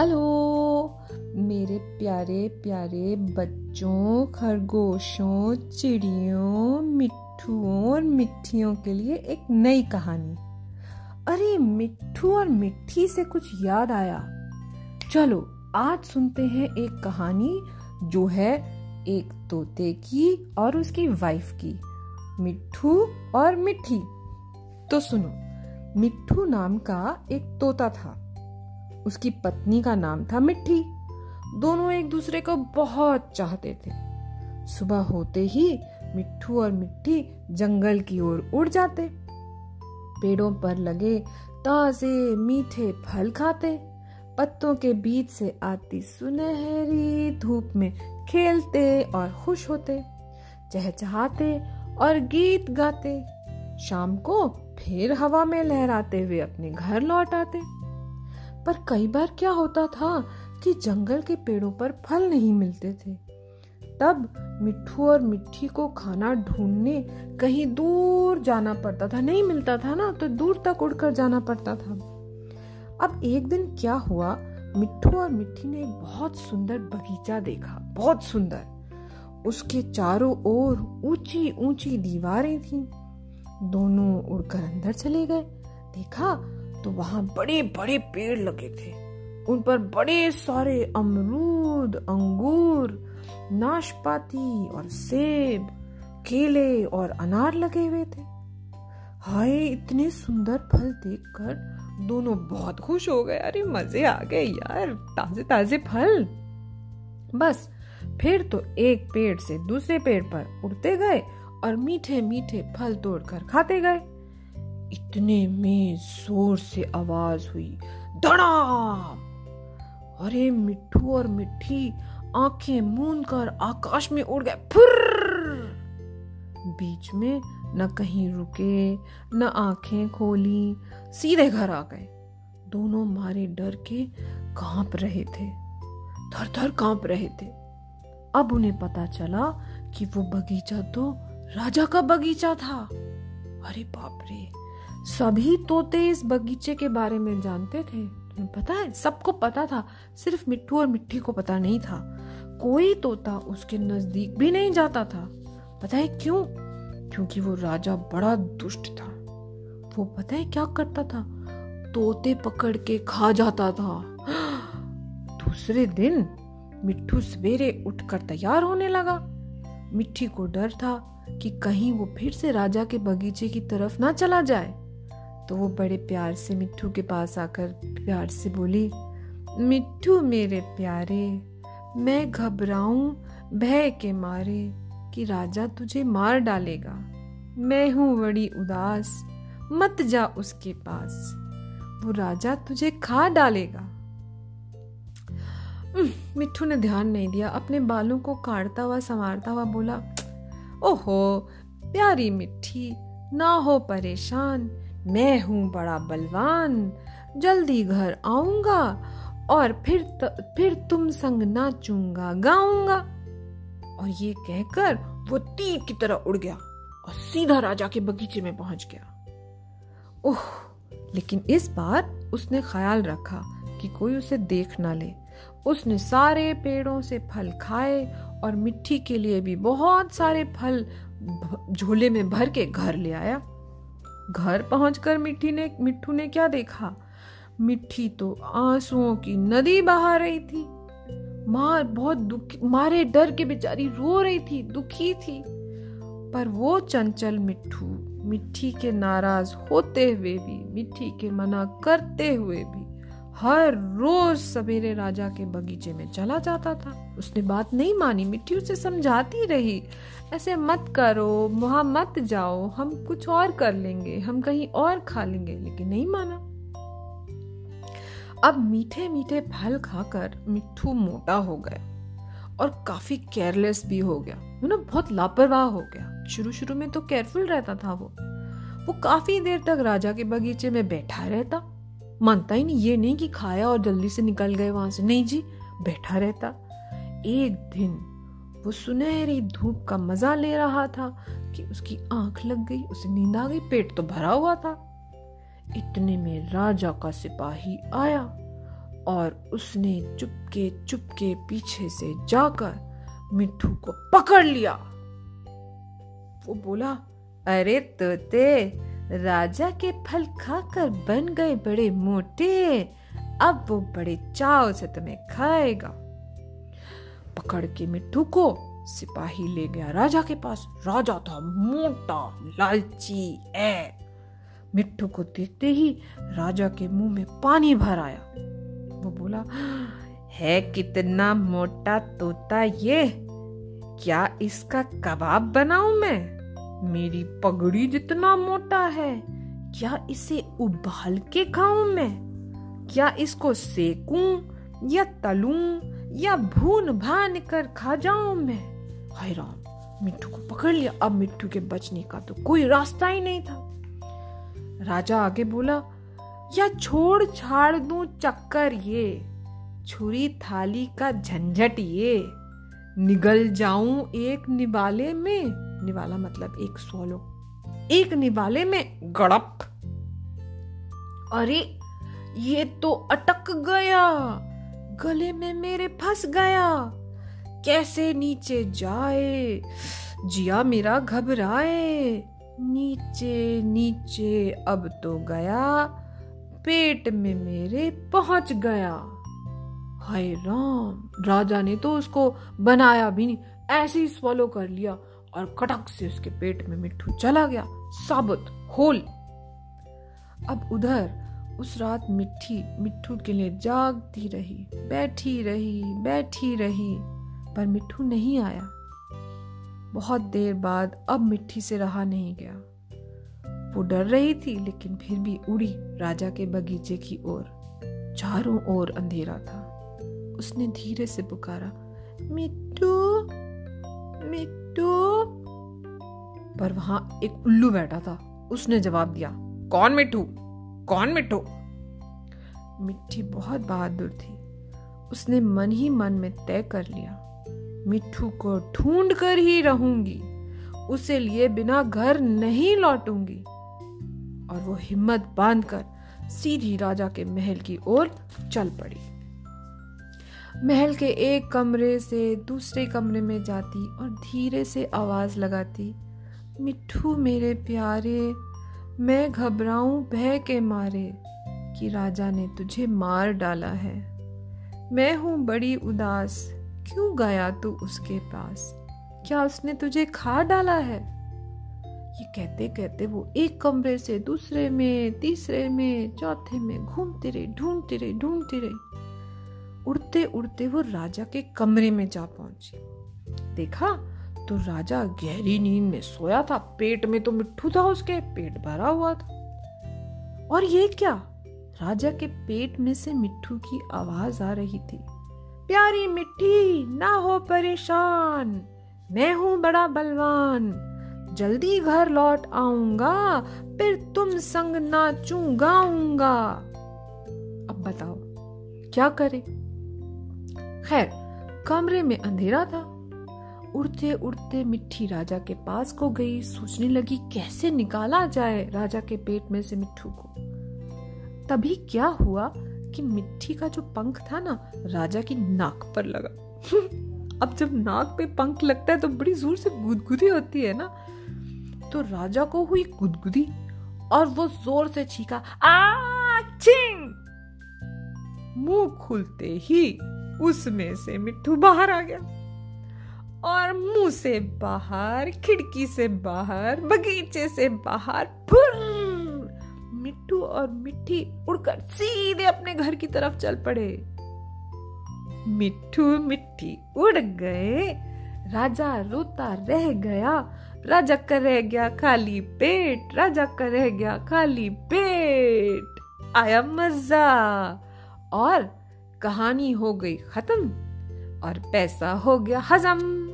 Hello, मेरे प्यारे प्यारे बच्चों, खरगोशों, चिड़ियों, मिट्ठुओं और मिट्ठियों के लिए एक नई कहानी। अरे, मिट्ठू और मिट्ठी से कुछ याद आया। चलो, आज सुनते हैं एक कहानी जो है एक तोते की और उसकी वाइफ की, मिट्ठू और मिट्ठी। तो सुनो, मिट्ठू नाम का एक तोता था। उसकी पत्नी का नाम था मिट्टी दोनों एक दूसरे को बहुत चाहते थे। सुबह होते ही मिट्टू और मिट्टी जंगल की ओर उड़ जाते। पेड़ों पर लगे ताजे मीठे फल खाते। पत्तों के बीच से आती सुनहरी धूप में खेलते और खुश होते। चहचहाते और गीत गाते। शाम को फिर हवा में लहराते हुए अपने घर लौट आते। पर कई बार क्या होता था कि जंगल के पेड़ों पर फल नहीं मिलते थे। तब मिट्टू और मिट्टी को खाना ढूँढने कहीं दूर जाना पड़ता था। नहीं मिलता था ना तो दूर तक उड़कर जाना पड़ता था। अब एक दिन क्या हुआ मिट्टू और मिट्टी ने एक बहुत सुंदर बगीचा देखा, बहुत सुंदर। उसके चारों ओर ऊँची ऊँची दीवारें थीं। दोनों उड़कर अंदर चले गए। देखा तो वहाँ बड़े बड़े पेड़ लगे थे। उन पर बड़े सारे अमरूद, अंगूर, नाशपाती और सेब, केले और अनार लगे हुए थे। हाय, इतने सुंदर फल देखकर दोनों बहुत खुश हो गए। अरे, मज़े आ गए यार ताजे ताजे फल। बस, फिर तो एक पेड़ से दूसरे पेड़ पर उड़ते गए और मीठे मीठे फल तोड़कर खाते गए। इतने में ज़ोर से आवाज़ हुई, धड़ाम! अरे मिट्टू और मिट्टी आँखें मूंद कर आकाश में उड़ गए। बीच में न कहीं रुके, न आँखें खोली, सीधे घर आ गए। दोनों मारे डर के काँप रहे थे थर थर काँप रहे थे। अब उन्हें पता चला कि वो बगीचा तो राजा का बगीचा था। अरे बाप रे! सभी तोते इस बगीचे के बारे में जानते थे। पता है, सबको पता था, सिर्फ़ मिट्टू और मिट्टी को पता नहीं था। कोई तोता उसके नज़दीक भी नहीं जाता था। पता है क्यों? क्योंकि वो राजा बड़ा दुष्ट था। वो पता है क्या करता था? तोते पकड़ के खा जाता था। दूसरे दिन मिट्टू सवेरे उठकर तैयार होने लगा। मिट्टी को डर था कि कहीं वो फिर से राजा के बगीचे की तरफ़ ना चला जाए। तो वो बड़े प्यार से मिट्टू के पास आकर प्यार से बोली मिट्टू मेरे प्यारे, मैं घबराऊं, भय के मारे कि राजा तुझे मार डालेगा। मैं हूँ बड़ी उदास, मत जा उसके पास, वो राजा तुझे खा डालेगा। मिट्टू ने ध्यान नहीं दिया, अपने बालों को काटता हुआ, संवारता हुआ बोला, ओहो, प्यारी मिट्टी ना हो परेशान मैं हूँ बड़ा बलवान जल्दी घर आऊँगा और फिर त, फिर तुम संग नाचूँगा गाऊँगा। और ये कहकर वो तीर की तरह उड़ गया और सीधा राजा के बगीचे में पहुँच गया। ओह लेकिन इस बार उसने ख्याल रखा कि कोई उसे देख ना ले। उसने सारे पेड़ों से फल खाए और मिट्टी के लिए भी बहुत सारे फल झोले में भर के घर ले आया। घर पहुंचकर मिट्टी ने, मिट्टू ने क्या देखा? मिट्टी तो आंसुओं की नदी बहा रही थी। मार, बहुत दुखी, मारे डर के बेचारी रो रही थी, दुखी थी। पर वो चंचल मिट्टू, मिट्टी के नाराज़ होते हुए भी, मिट्टी के मना करते हुए भी हर रोज सवेरे राजा के बगीचे में चला जाता था। उसने बात नहीं मानी, मिट्टी उसे समझाती रही। ऐसे मत करो, वहाँ मत जाओ, हम कुछ और कर लेंगे, हम कहीं और खा लेंगे, लेकिन नहीं माना। अब मीठे मीठे फल खाकर मिट्टू मोटा हो गया और काफ़ी केयरलेस भी हो गया। वो ना, बहुत लापरवाह हो गया। शुरू शुरू में तो केयरफुल रहता था वो। वो काफ़ी देर तक राजा के बगीचे में बैठा रहता। मानता ही नहीं, ये नहीं कि खाया और जल्दी से निकल गए वहाँ से। नहीं जी, बैठा रहता। एक दिन वो सुनहरी धूप का मज़ा ले रहा था कि उसकी आँख लग गई, उसे नींद आ गई, पेट तो भरा हुआ था। इतने में राजा का सिपाही आया और उसने चुपके चुपके पीछे से जाकर मिट्टू को पकड़ लिया। वो बोला, अरे तोते राजा के फल खाकर बन गए बड़े मोटे। अब वो बड़े चाव से तुम्हें खाएगा। पकड़ के मिट्टू को सिपाही ले गया राजा के पास। राजा था मोटा, लालची है मिट्टू को देखते ही राजा के मुँह में पानी भर आया। वो बोला, है कितना मोटा तोता ये? क्या इसका कबाब बनाऊँ मैं? मेरी पगड़ी जितना मोटा है, क्या इसे उबाल के खाऊं मैं? क्या इसको सेकूं या तलूं या भून भान कर खा जाऊँ मैं? हाय राम, मिट्टू को पकड़ लिया। अब मिट्टू के बचने का तो कोई रास्ता ही नहीं था। राजा आगे बोला, या छोड़ छाड़ दू चक्कर ये, छुरी थाली का झंझट ये। निगल जाऊँ एक निवाले में निवाला मतलब एक सोलो एक निवाले में गड़प। अरे, ये तो अटक गया। गले में मेरे फंस गया। कैसे नीचे जाए? जिया मेरा घबराए। नीचे नीचे, अब तो गया। पेट में मेरे पहुँच गया। हाय राम, राजा ने तो उसको बनाया भी नहीं। ऐसे ही स्वलो कर लिया। और कटक से उसके पेट में मिट्टू चला गया, साबुत होल अब उधर उस रात मिट्टी मिट्टू के लिए जागती रही, बैठी रही बैठी रही, पर मिट्टू नहीं आया। बहुत देर बाद अब मिट्टी से रहा नहीं गया। वो डर रही थी, लेकिन फिर भी उड़ी राजा के बगीचे की ओर। चारों ओर अंधेरा था। उसने धीरे से पुकारा मिट्टू मिट्टू पर वहाँ एक उल्लू बैठा था। उसने जवाब दिया, कौन मिट्टू कौन मिट्टू मिट्टी बहुत बहादुर थी। उसने मन ही मन में तय कर लिया मिट्टू को ढूंढ कर ही रहूँगी। उसे लिए बिना घर नहीं लौटूँगी। और वो हिम्मत बांधकर सीधी राजा के महल की ओर चल पड़ी। महल के एक कमरे से दूसरे कमरे में जाती और धीरे से आवाज़ लगाती, मिठू मेरे प्यारे, मैं घबराऊं भय के मारे कि राजा ने तुझे मार डाला है। मैं हूँ बड़ी उदास, क्यों गया तू उसके पास? क्या उसने तुझे खा डाला है? ये कहते कहते वो एक कमरे से दूसरे में, तीसरे में, चौथे में, घूमती रही, ढूंढती रही, ढूंढती रहे। उड़ते उड़ते वो राजा के कमरे में जा पहुँची। देखा? तो राजा गहरी नींद में सोया था। पेट में तो मिट्टू था उसके, पेट भरा हुआ था। और ये क्या? राजा के पेट में से मिट्टू की आवाज़ आ रही थी। प्यारी मिट्टी ना हो परेशान। मैं हूँ बड़ा बलवान। जल्दी घर लौट आऊँगा, फिर तुम संग नाचू गाऊँगा अब बताओ, क्या करे? खैर, कमरे में अंधेरा था। उड़ते उड़ते मिट्टी राजा के पास को गई, सोचने लगी, कैसे निकाला जाए राजा के पेट में से मिट्टू को? तभी क्या हुआ कि मिट्टी का जो पंख था ना, राजा की नाक पर लगा। अब जब नाक पे पंख लगता है तो बड़ी ज़ोर से गुदगुदी होती है ना। तो राजा को हुई गुदगुदी और वो ज़ोर से छीका चिंग! मुँह खुलते ही उसमें से मिट्टू बाहर आ गया और मुँह से बाहर, खिड़की से बाहर, बगीचे से बाहर मिट्टू और मिट्टी उड़कर सीधे अपने घर की तरफ़ चल पड़े। मिट्टू मिट्टी उड़ गए। राजा रोता रह गया। राजा का रह गया खाली पेट। राजा का रह गया खाली पेट। आया मज़ा। और कहानी हो गई खत्म और पैसा हो गया हजम।